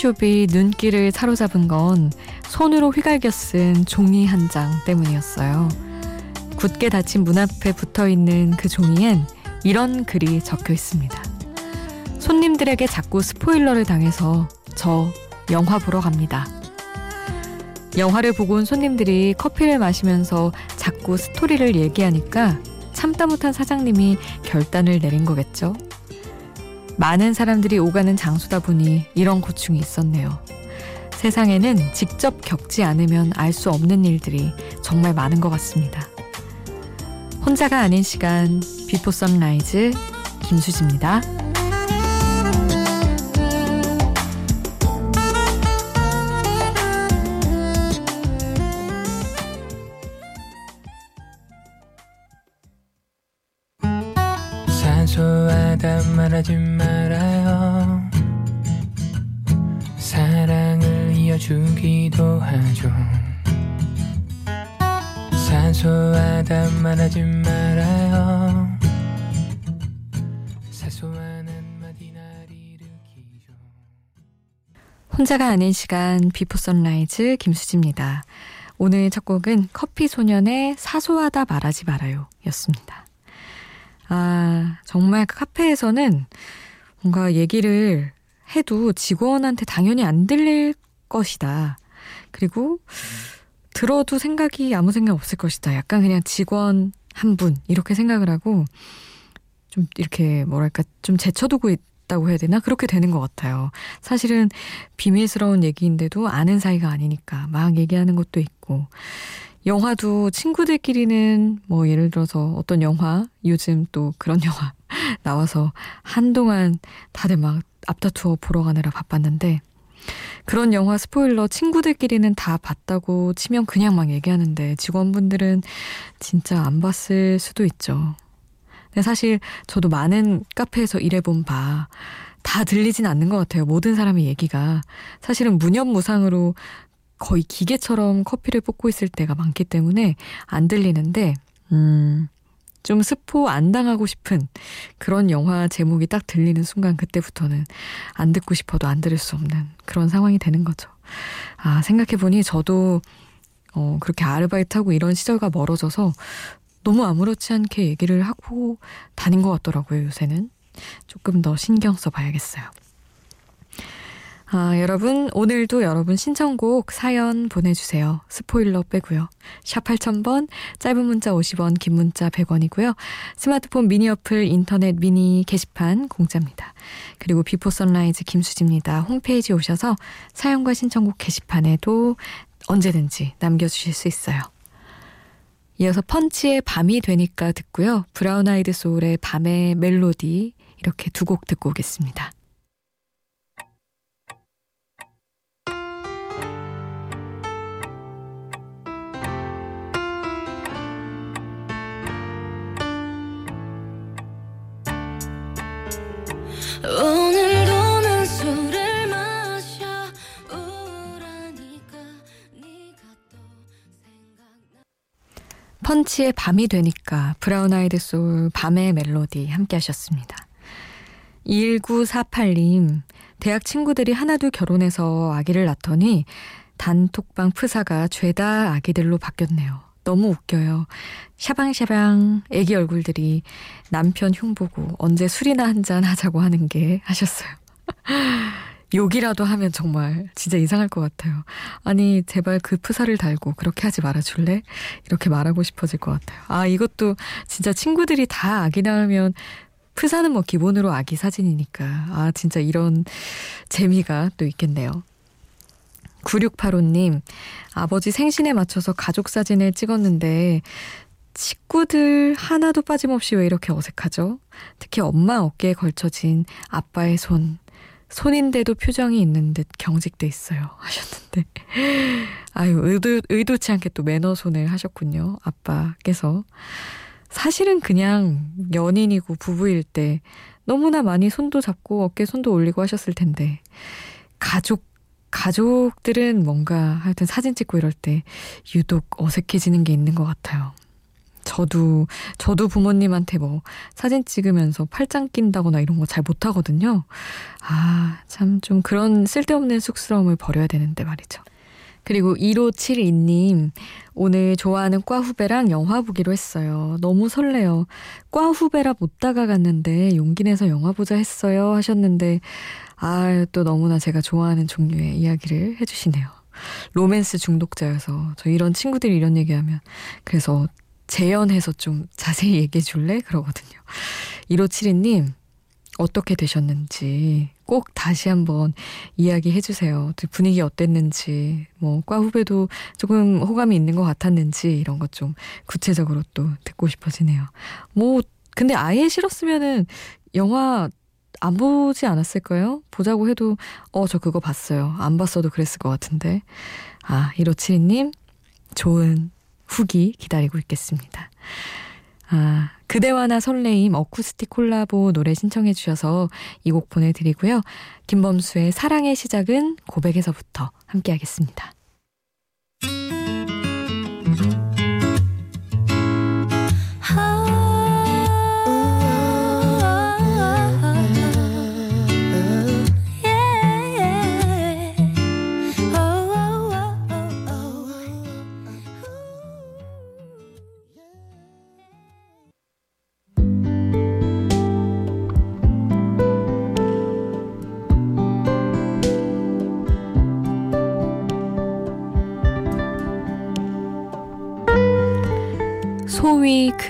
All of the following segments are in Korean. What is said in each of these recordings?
커피숍이 눈길을 사로잡은 건 손으로 휘갈겨 쓴 종이 한 장 때문이었어요. 굳게 닫힌 문 앞에 붙어 있는 그 종이엔 이런 글이 적혀 있습니다. 손님들에게 자꾸 스포일러를 당해서 저 영화 보러 갑니다. 영화를 보고 온 손님들이 커피를 마시면서 자꾸 스토리를 얘기하니까 참다 못한 사장님이 결단을 내린 거겠죠. 많은 사람들이 오가는 장소다 보니 이런 고충이 있었네요. 세상에는 직접 겪지 않으면 알 수 없는 일들이 정말 많은 것 같습니다. 혼자가 아닌 시간 비포 선라이즈 김수지입니다. 사소하다 말하지 말아요 사랑을 이어주기도 하죠 사소하다 말하지 말아요 사소한 한마디 날 일으키죠 혼자가 아닌 시간 비포 선라이즈 김수지입니다. 오늘 첫 곡은 커피 소년의 사소하다 말하지 말아요 였습니다. 아, 정말 그 카페에서는 뭔가 얘기를 해도 직원한테 당연히 안 들릴 것이다. 그리고 들어도 생각이 아무 생각 없을 것이다. 약간 그냥 직원 한 분 이렇게 생각을 하고 좀 이렇게 뭐랄까 좀 제쳐두고 있다고 해야 되나 그렇게 되는 것 같아요. 사실은 비밀스러운 얘기인데도 아는 사이가 아니니까 막 얘기하는 것도 있고 영화도 친구들끼리는 뭐 예를 들어서 어떤 영화 요즘 또 그런 영화 나와서 한동안 다들 막 앞다투어 보러 가느라 바빴는데 그런 영화 스포일러 친구들끼리는 다 봤다고 치면 그냥 막 얘기하는데 직원분들은 진짜 안 봤을 수도 있죠. 근데 사실 저도 많은 카페에서 일해본 바 다 들리진 않는 것 같아요. 모든 사람의 얘기가. 사실은 무념무상으로 거의 기계처럼 커피를 뽑고 있을 때가 많기 때문에 안 들리는데, 음, 좀 스포 안 당하고 싶은 그런 영화 제목이 딱 들리는 순간 그때부터는 안 듣고 싶어도 안 들을 수 없는 그런 상황이 되는 거죠. 아, 생각해보니 저도 어, 그렇게 아르바이트하고 이런 시절과 멀어져서 너무 아무렇지 않게 얘기를 하고 다닌 것 같더라고요, 요새는. 조금 더 신경 써봐야겠어요. 아, 여러분, 오늘도 여러분 신청곡 사연 보내주세요. 스포일러 빼고요. 샵 8000번, 짧은 문자 50원, 긴 문자 100원이고요. 스마트폰 미니 어플, 인터넷 미니 게시판 공짜입니다. 그리고 비포 선라이즈 김수지입니다. 홈페이지 오셔서 사연과 신청곡 게시판에도 언제든지 남겨주실 수 있어요. 이어서 펀치의 밤이 되니까 듣고요. 브라운 아이드 소울의 밤의 멜로디 이렇게 두 곡 듣고 오겠습니다. 펀치의 밤이 되니까 브라운 아이드 소울 밤의 멜로디 함께 하셨습니다. 1948님 대학 친구들이 하나둘 결혼해서 아기를 낳더니 단톡방 프사가 죄다 아기들로 바뀌었네요. 너무 웃겨요. 샤방샤방 애기 얼굴들이 남편 흉보고 언제 술이나 한잔 하자고 하는 게 하셨어요. 욕이라도 하면 정말 진짜 이상할 것 같아요. 아니 제발 그 프사를 달고 그렇게 하지 말아줄래? 이렇게 말하고 싶어질 것 같아요. 아 이것도 진짜 친구들이 다 아기 낳으면 프사는 뭐 기본으로 아기 사진이니까 아 진짜 이런 재미가 또 있겠네요. 9685님, 아버지 생신에 맞춰서 가족 사진을 찍었는데, 식구들 하나도 빠짐없이 왜 이렇게 어색하죠? 특히 엄마 어깨에 걸쳐진 아빠의 손. 손인데도 표정이 있는 듯 경직돼 있어요. 하셨는데. 아유, 의도, 의도치 않게 또 매너 손을 하셨군요. 아빠께서. 사실은 그냥 연인이고 부부일 때 너무나 많이 손도 잡고 어깨 손도 올리고 하셨을 텐데. 가족 가족들은 뭔가 하여튼 사진 찍고 이럴 때 유독 어색해지는 게 있는 것 같아요. 저도, 저도 부모님한테 뭐 사진 찍으면서 팔짱 낀다거나 이런 거 잘 못하거든요. 아, 참 좀 그런 쓸데없는 쑥스러움을 버려야 되는데 말이죠. 그리고 1572님, 오늘 좋아하는 과 후배랑 영화 보기로 했어요. 너무 설레요. 과 후배라 못 다가갔는데 용기 내서 영화 보자 했어요. 하셨는데, 아, 또 너무나 제가 좋아하는 종류의 이야기를 해주시네요. 로맨스 중독자여서 저 이런 친구들이 이런 얘기하면 그래서 재연해서 좀 자세히 얘기해 줄래? 그러거든요. 1572님, 어떻게 되셨는지 꼭 다시 한번 이야기해 주세요. 분위기 어땠는지, 뭐, 과 후배도 조금 호감이 있는 것 같았는지, 이런 것 좀 구체적으로 또 듣고 싶어지네요. 뭐, 근데 아예 싫었으면은 영화 안 보지 않았을까요? 보자고 해도, 어, 저 그거 봤어요. 안 봤어도 그랬을 것 같은데. 아, 1572님, 좋은 후기 기다리고 있겠습니다. 아, 그대와 나 설레임 어쿠스틱 콜라보 노래 신청해 주셔서 이 곡 보내드리고요. 김범수의 사랑의 시작은 고백에서부터 함께 하겠습니다.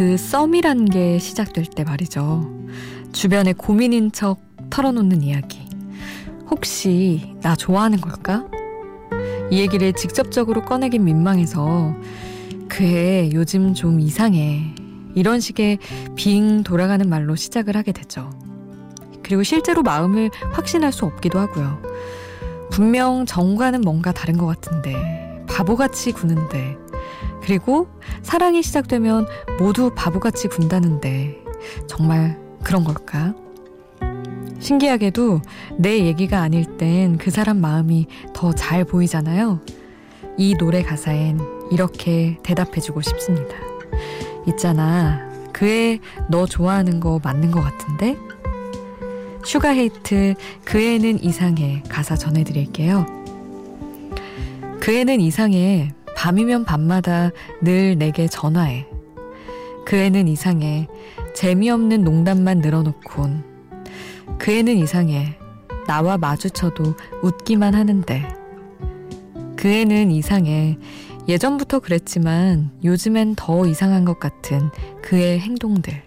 그 썸이란 게 시작될 때 말이죠. 주변에 고민인 척 털어놓는 이야기. 혹시 나 좋아하는 걸까? 이 얘기를 직접적으로 꺼내긴 민망해서 그애 요즘 좀 이상해. 이런 식의 빙 돌아가는 말로 시작을 하게 되죠. 그리고 실제로 마음을 확신할 수 없기도 하고요. 분명 정과는 뭔가 다른 것 같은데 바보같이 구는데 그리고 사랑이 시작되면 모두 바보같이 군다는데 정말 그런 걸까? 신기하게도 내 얘기가 아닐 땐 그 사람 마음이 더 잘 보이잖아요. 이 노래 가사엔 이렇게 대답해주고 싶습니다. 있잖아. 그애 너 좋아하는 거 맞는 것 같은데? 슈가헤이트 그 애는 이상해 가사 전해드릴게요. 그 애는 이상해 밤이면 밤마다 늘 내게 전화해. 그 애는 이상해. 재미없는 농담만 늘어놓곤. 그 애는 이상해. 나와 마주쳐도 웃기만 하는데. 그 애는 이상해. 예전부터 그랬지만 요즘엔 더 이상한 것 같은 그의 행동들.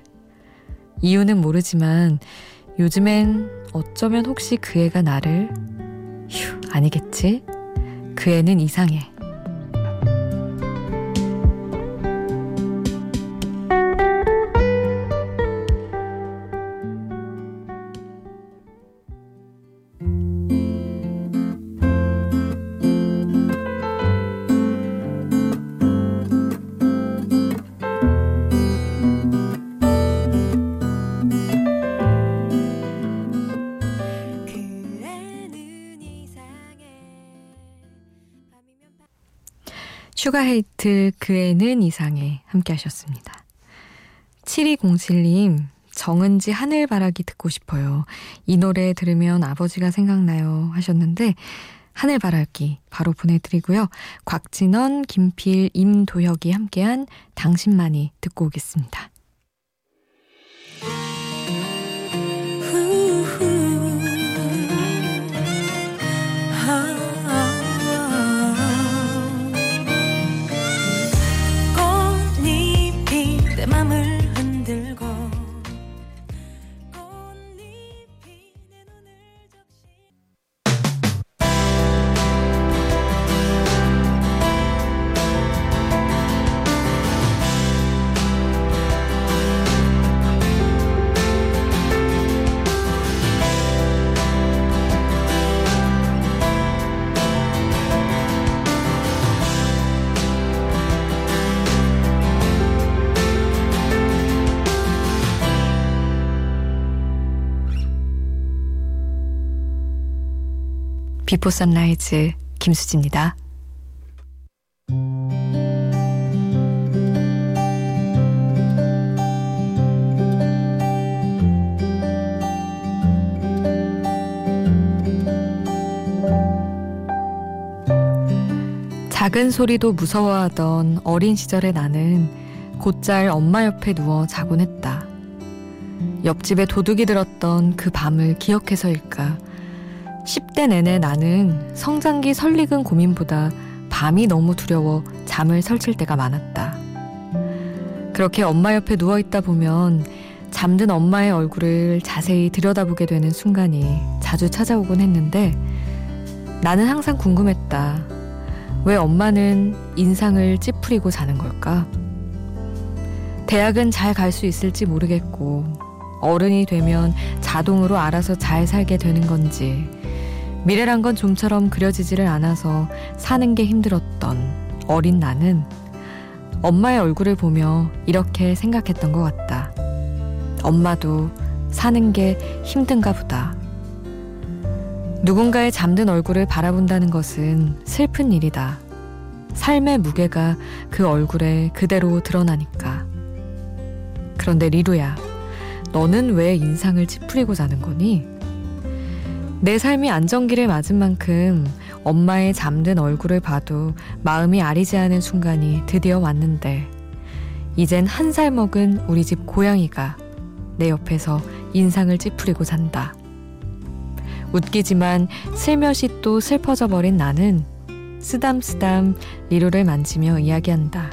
이유는 모르지만 요즘엔 어쩌면 혹시 그 애가 나를 휴 아니겠지? 그 애는 이상해. 슈가헤이트 그 애는 이상해 함께 하셨습니다. 7207님 정은지 하늘바라기 듣고 싶어요. 이 노래 들으면 아버지가 생각나요 하셨는데 하늘바라기 바로 보내드리고요. 곽진언, 김필, 임도혁이 함께한 당신만이 듣고 오겠습니다. 내 맘을 비포 선라이즈 김수지입니다. 작은 소리도 무서워하던 어린 시절의 나는 곧잘 엄마 옆에 누워 자곤 했다. 옆집에 도둑이 들었던 그 밤을 기억해서일까 10대 내내 나는 성장기 설익은 고민보다 밤이 너무 두려워 잠을 설칠 때가 많았다. 그렇게 엄마 옆에 누워있다 보면 잠든 엄마의 얼굴을 자세히 들여다보게 되는 순간이 자주 찾아오곤 했는데 나는 항상 궁금했다. 왜 엄마는 인상을 찌푸리고 자는 걸까? 대학은 잘 갈 수 있을지 모르겠고, 어른이 되면 자동으로 알아서 잘 살게 되는 건지, 미래란 건 좀처럼 그려지지를 않아서 사는 게 힘들었던 어린 나는 엄마의 얼굴을 보며 이렇게 생각했던 것 같다. 엄마도 사는 게 힘든가 보다. 누군가의 잠든 얼굴을 바라본다는 것은 슬픈 일이다. 삶의 무게가 그 얼굴에 그대로 드러나니까. 그런데 리루야, 너는 왜 인상을 찌푸리고 자는 거니? 내 삶이 안정기를 맞은 만큼 엄마의 잠든 얼굴을 봐도 마음이 아리지 않은 순간이 드디어 왔는데, 이젠 한 살 먹은 우리 집 고양이가 내 옆에서 인상을 찌푸리고 잔다. 웃기지만 슬며시 또 슬퍼져 버린 나는 쓰담쓰담 리로를 만지며 이야기한다.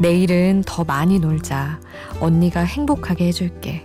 내일은 더 많이 놀자. 언니가 행복하게 해줄게.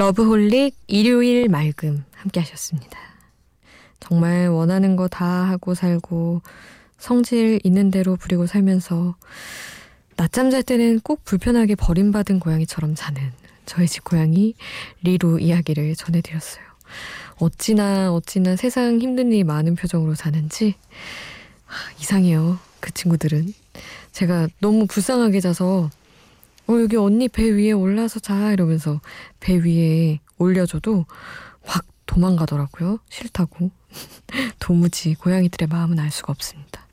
러브홀릭 일요일 맑음 함께 하셨습니다. 정말 원하는 거 다 하고 살고 성질 있는 대로 부리고 살면서 낮잠 잘 때는 꼭 불편하게 버림받은 고양이처럼 자는 저희 집 고양이 리루 이야기를 전해드렸어요. 어찌나 어찌나 세상 힘든 일이 많은 표정으로 자는지 아, 이상해요. 그 친구들은 제가 너무 불쌍하게 자서 어, 여기 언니 배 위에 올라서 자 이러면서 배 위에 올려줘도 확 도망가더라고요. 싫다고. 도무지 고양이들의 마음은 알 수가 없습니다.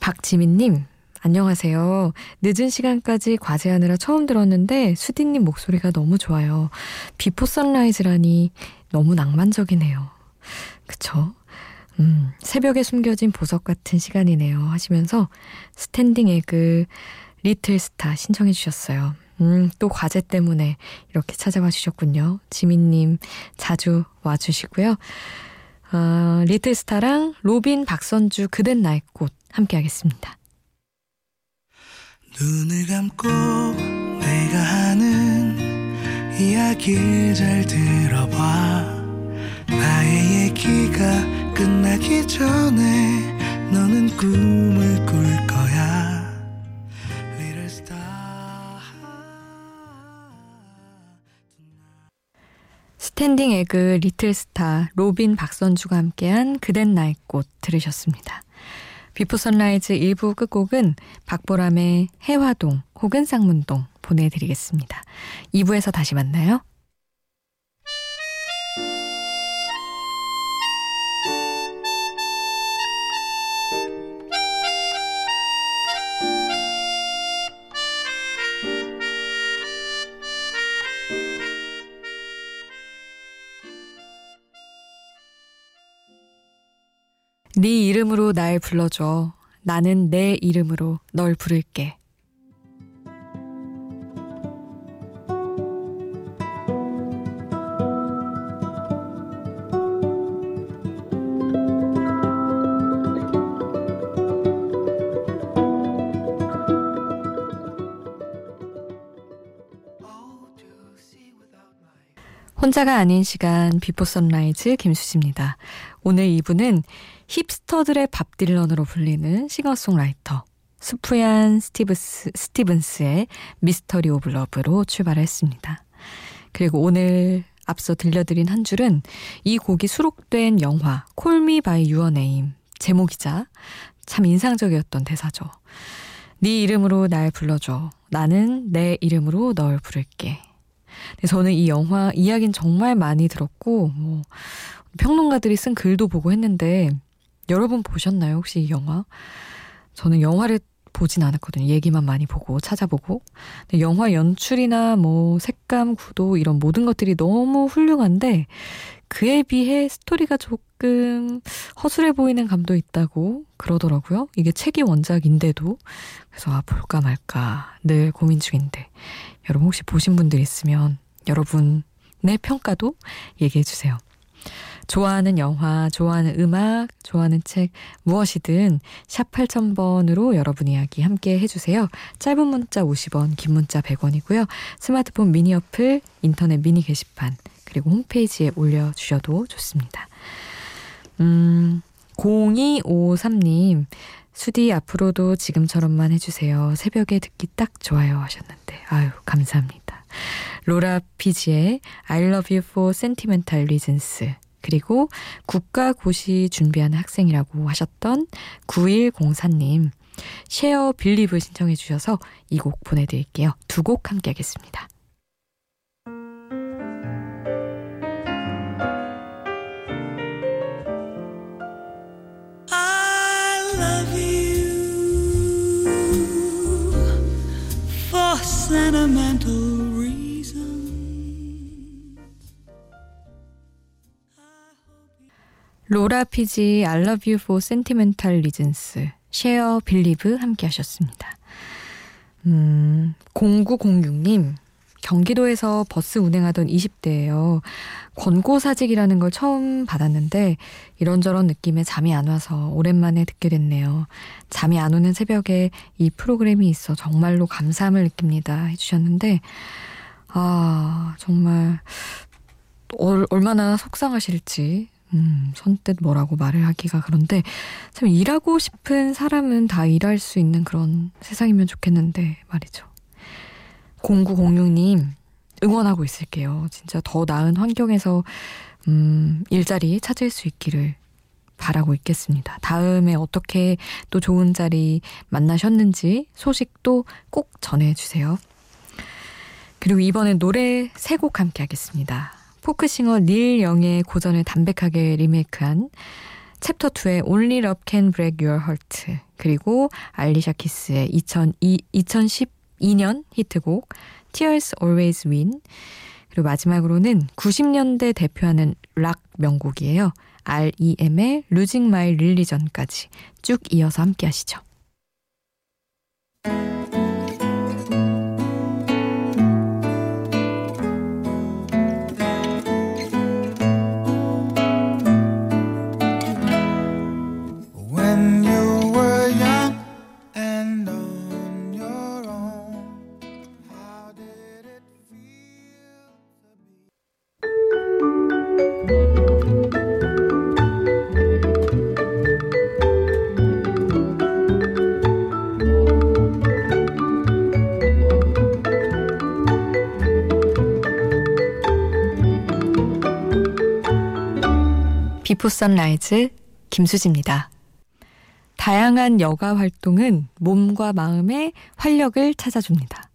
박지민님, 안녕하세요. 늦은 시간까지 과제하느라 처음 들었는데 수디님 목소리가 너무 좋아요. Before Sunrise라니 너무 낭만적이네요. 그쵸? 음, 새벽에 숨겨진 보석 같은 시간이네요. 하시면서 Standing Egg Little Star 신청해 주셨어요. 음, 또 과제 때문에 이렇게 찾아와 주셨군요. 지민님 자주 와주시고요. 어, Little Star랑 로빈 박선주 그댄 나의 꽃 함께 하겠습니다. 눈을 감고 내가 하는 이야기를 잘 들어봐 나의 얘기가 끝나기 전에 너는 꿈을 Standing Egg Little Star 로빈 박선주가 함께한 그댄 나의 꽃 들으셨습니다. Before Sunrise 1부 끝곡은 박보람의 혜화동 혹은 쌍문동 보내드리겠습니다. 2부에서 다시 만나요. 이름으로 날 불러줘. 나는 내 이름으로 널 부를게. 혼자가 아닌 시간 비포 선라이즈 김수지입니다. 오늘 2부는 힙스터들의 밥 딜런으로 불리는 싱어송라이터 수프얀 스티브스, 스티븐스의 Mystery of Love로 출발했습니다. 그리고 오늘 앞서 들려드린 한 줄은 이 곡이 수록된 영화 Call Me by Your Name 제목이자 참 인상적이었던 대사죠. 네 이름으로 날 불러줘. 나는 내 이름으로 널 부를게. 저는 이 영화 이야기는 정말 많이 들었고 뭐 평론가들이 쓴 글도 보고 했는데 여러분 보셨나요 혹시 이 영화? 저는 영화를 보진 않았거든요. 얘기만 많이 보고 찾아보고. 근데 영화 연출이나 뭐 색감, 구도 이런 모든 것들이 너무 훌륭한데 그에 비해 스토리가 조금 허술해 보이는 감도 있다고 그러더라고요. 이게 책이 원작인데도. 그래서 아, 볼까 말까 늘 고민 중인데. 여러분 혹시 보신 분들 있으면 여러분의 평가도 얘기해 주세요. 좋아하는 영화, 좋아하는 음악, 좋아하는 책 무엇이든 샵 8000번으로 여러분 이야기 함께 해주세요. 짧은 문자 50원, 긴 문자 100원이고요. 스마트폰 미니 어플, 인터넷 미니 게시판 그리고 홈페이지에 올려주셔도 좋습니다. 음, 0253님 수디 앞으로도 지금처럼만 해주세요. 새벽에 듣기 딱 좋아요 하셨는데 아유 감사합니다. 로라 피지의 I love you for sentimental reasons 그리고 국가고시 준비하는 학생이라고 하셨던 9104님 쉐어 빌리브 신청해 주셔서 이 곡 보내드릴게요. 두 곡 함께 하겠습니다. 로라 피지 I love you for sentimental reasons 쉐어 Believe 함께 하셨습니다. 음, 0906님 경기도에서 버스 운행하던 20대예요. 권고사직이라는 걸 처음 받았는데 이런저런 느낌에 잠이 안 와서 오랜만에 듣게 됐네요. 잠이 안 오는 새벽에 이 프로그램이 있어 정말로 감사함을 느낍니다. 해주셨는데 아 정말 얼, 얼마나 속상하실지 음, 선뜻 뭐라고 말을 하기가 그런데 참 일하고 싶은 사람은 다 일할 수 있는 그런 세상이면 좋겠는데 말이죠. 0906님 응원하고 있을게요. 진짜 더 나은 환경에서 음, 일자리 찾을 수 있기를 바라고 있겠습니다. 다음에 어떻게 또 좋은 자리 만나셨는지 소식도 꼭 전해주세요. 그리고 이번엔 노래 세 곡 함께 하겠습니다. 포크싱어 닐 영의 고전을 담백하게 리메이크한 챕터 2의 Only Love Can Break Your Heart 그리고 알리샤 키스의 2002, 2012년 히트곡 Tears Always Win 그리고 마지막으로는 90년대 대표하는 락 명곡이에요. REM의 Losing My Religion까지 쭉 이어서 함께 하시죠. Before Sunrise 김수지입니다. 다양한 여가 활동은 몸과 마음의 활력을 찾아줍니다.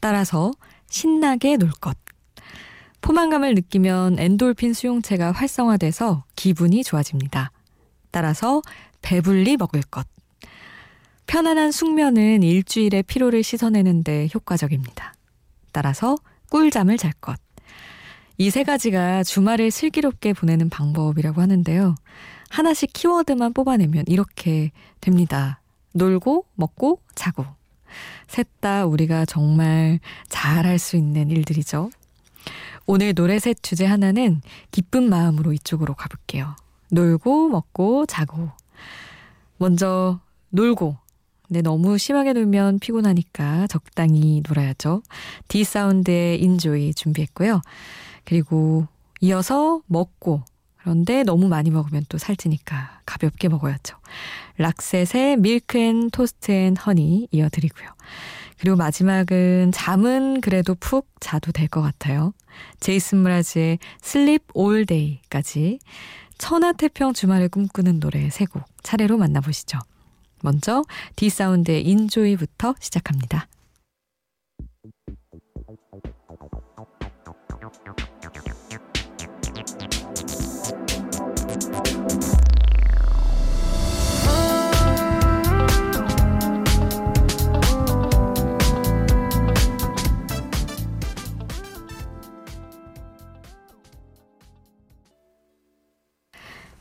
따라서 신나게 놀 것. 포만감을 느끼면 엔돌핀 수용체가 활성화돼서 기분이 좋아집니다. 따라서 배불리 먹을 것. 편안한 숙면은 일주일의 피로를 씻어내는데 효과적입니다. 따라서 꿀잠을 잘 것. 이 세 가지가 주말을 슬기롭게 보내는 방법이라고 하는데요. 하나씩 키워드만 뽑아내면 이렇게 됩니다. 놀고, 먹고, 자고. 셋 다 우리가 정말 잘할 수 있는 일들이죠. 오늘 노래셋 주제 하나는 기쁜 마음으로 이쪽으로 가볼게요. 놀고, 먹고, 자고. 먼저, 놀고. 네, 너무 심하게 놀면 피곤하니까 적당히 놀아야죠. D'Sound의 Enjoy 준비했고요. 그리고 이어서 먹고 그런데 너무 많이 먹으면 또 살찌니까 가볍게 먹어야죠. Roxette의 Milk and Toast and Honey 이어드리고요. 그리고 마지막은 잠은 그래도 푹 자도 될 것 같아요. 제이슨 므라즈의 Sleep All Day까지 천하태평 주말을 꿈꾸는 노래 세 곡 차례로 만나보시죠. 먼저 디사운드의 인조이부터 시작합니다.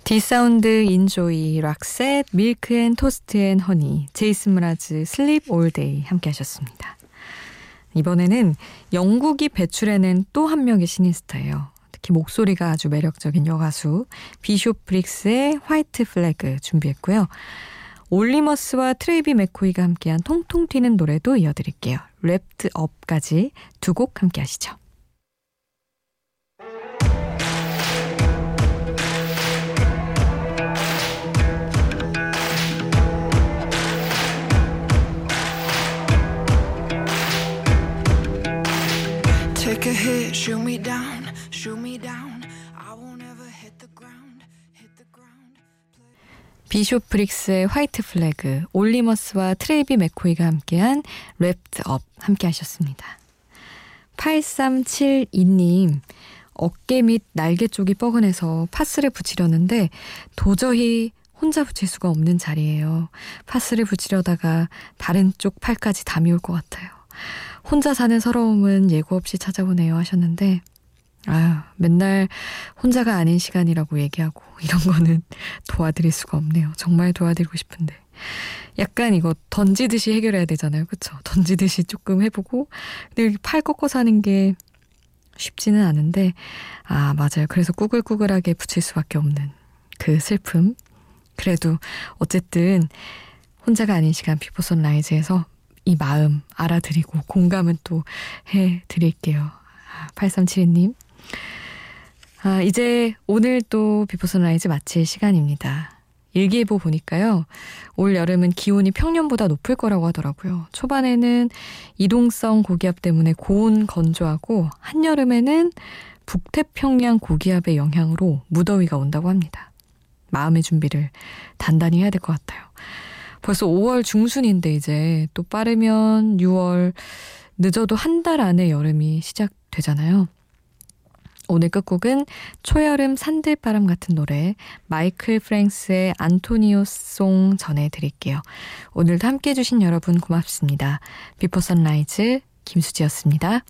D'Sound Enjoy Roxette Milk and Toast and Honey 제이슨 므라즈 Sleep All Day 함께 하셨습니다. 이번에는 영국이 배출해낸 또 한 명의 신인스타예요. 특히 목소리가 아주 매력적인 여가수 비숍 브릭스의 White Flag 준비했고요. 올리 머스와 트레이비 맥코이가 함께한 통통 튀는 노래도 이어드릴게요. Wrapped Up까지 두 곡 함께 하시죠. Hit, shoot me down, shoot me down. I won't ever hit the ground, hit the ground. 비숍 브릭스의 White Flag, 올리 머스와 트레이비 맥코이가 함께한 Wrapped Up 함께 하셨습니다. 8372님, 어깨 및 날개 쪽이 뻐근해서 파스를 붙이려는데 도저히 혼자 붙일 수가 없는 자리예요. 파스를 붙이려다가 다른 쪽 팔까지 담이 올 것 같아요. 혼자 사는 서러움은 예고 없이 찾아오네요 하셨는데 아유 맨날 혼자가 아닌 시간이라고 얘기하고 이런 거는 도와드릴 수가 없네요. 정말 도와드리고 싶은데 약간 이거 던지듯이 해결해야 되잖아요. 그쵸? 던지듯이 조금 해보고 근데 팔 꺾어 사는 게 쉽지는 않은데 아 맞아요. 그래서 꾸글꾸글하게 붙일 수밖에 없는 그 슬픔 그래도 어쨌든 혼자가 아닌 시간 Before Sunrise에서 이 마음 알아드리고 공감은 또 해드릴게요. 8372님. 아, 이제 오늘 또 Before Sunrise 마칠 시간입니다. 일기예보 보니까요. 올 여름은 기온이 평년보다 높을 거라고 하더라고요. 초반에는 이동성 고기압 때문에 고온 건조하고 한여름에는 북태평양 고기압의 영향으로 무더위가 온다고 합니다. 마음의 준비를 단단히 해야 될 것 같아요. 벌써 5월 중순인데 이제 또 빠르면 6월 늦어도 한 달 안에 여름이 시작되잖아요. 오늘 끝곡은 초여름 산들바람 같은 노래 마이클 프랭스의 Antonio's Song 전해드릴게요. 오늘도 함께 해주신 여러분 고맙습니다. Before Sunrise 김수지였습니다.